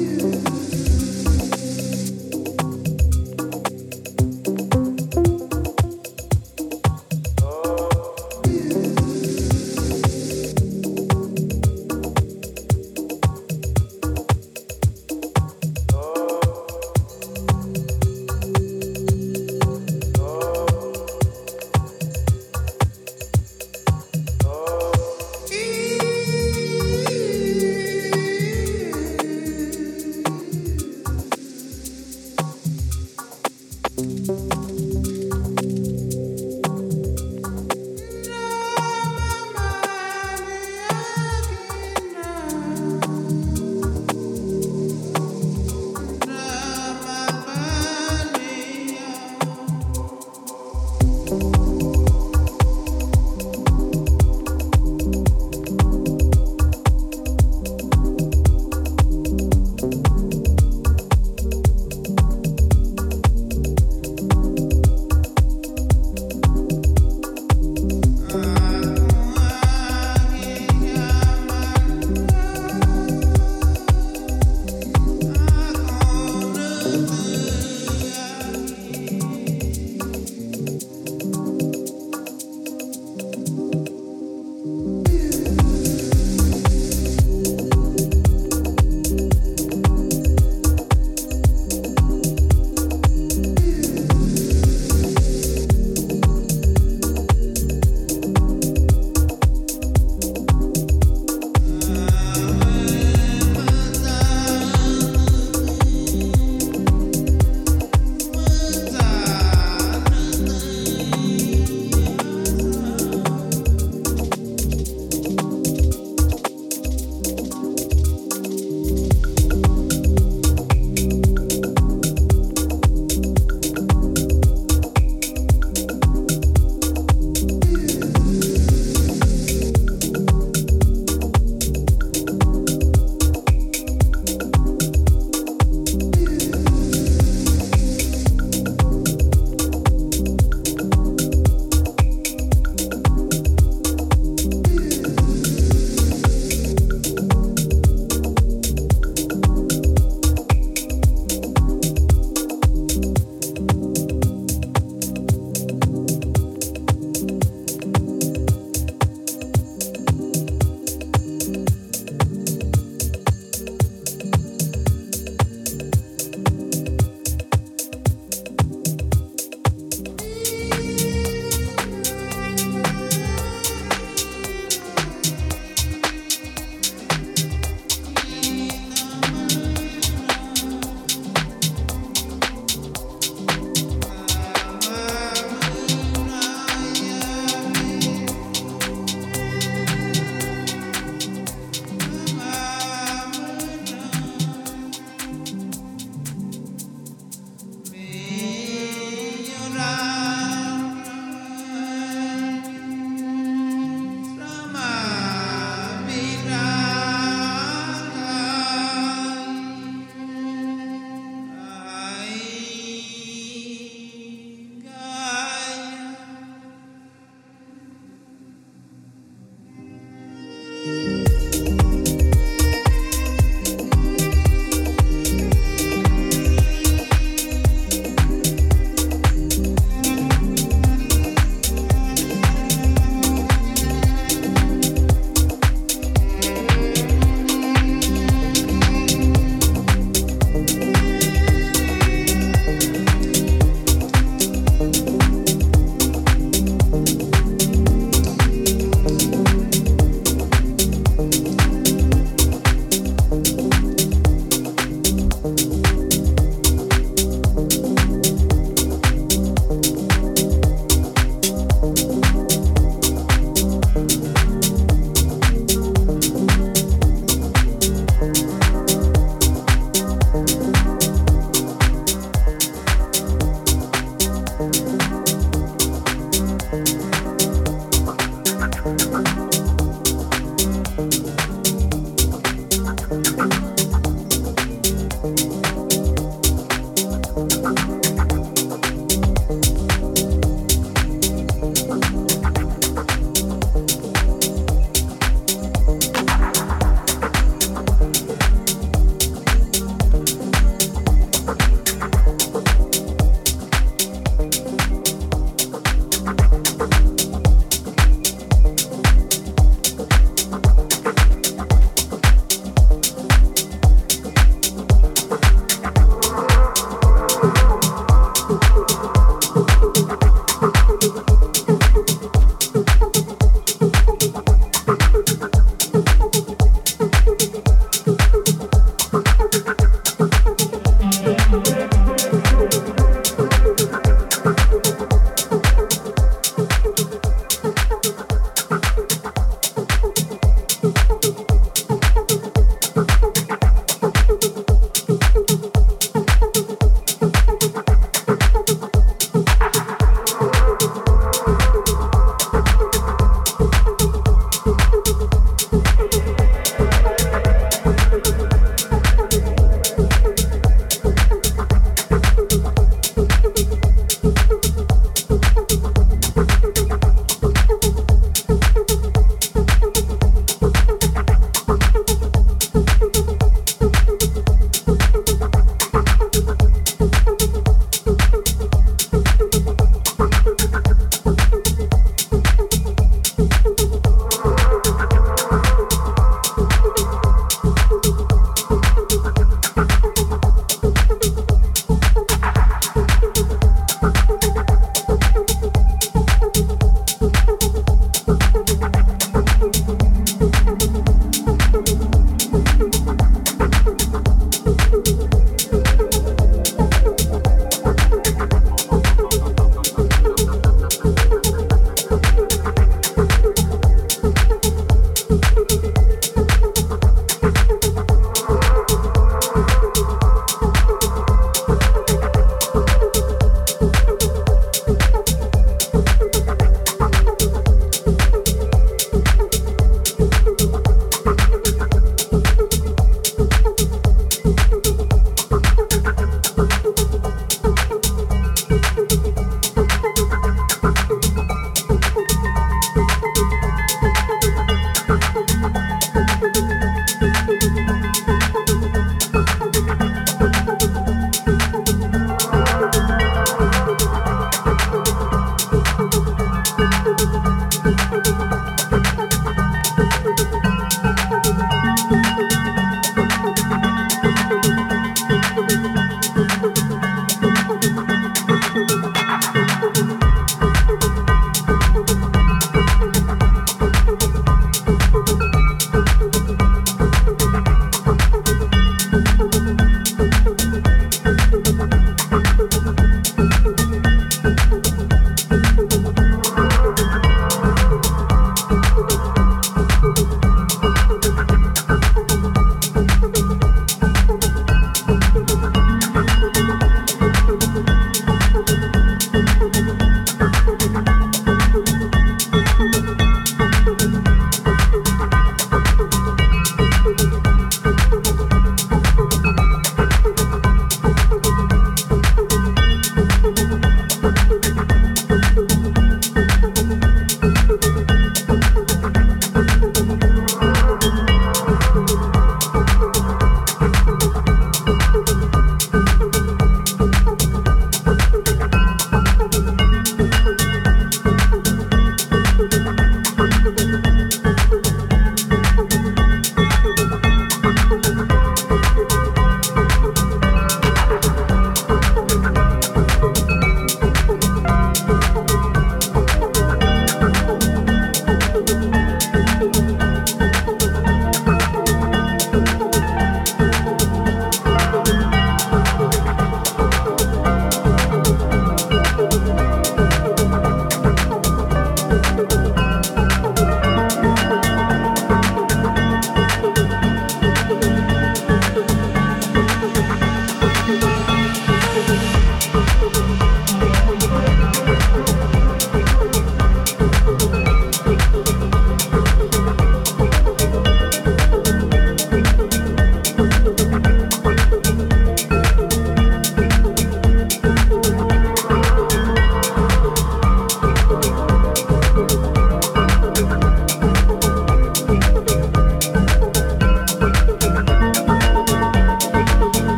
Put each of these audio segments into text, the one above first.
you.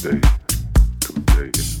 today, today.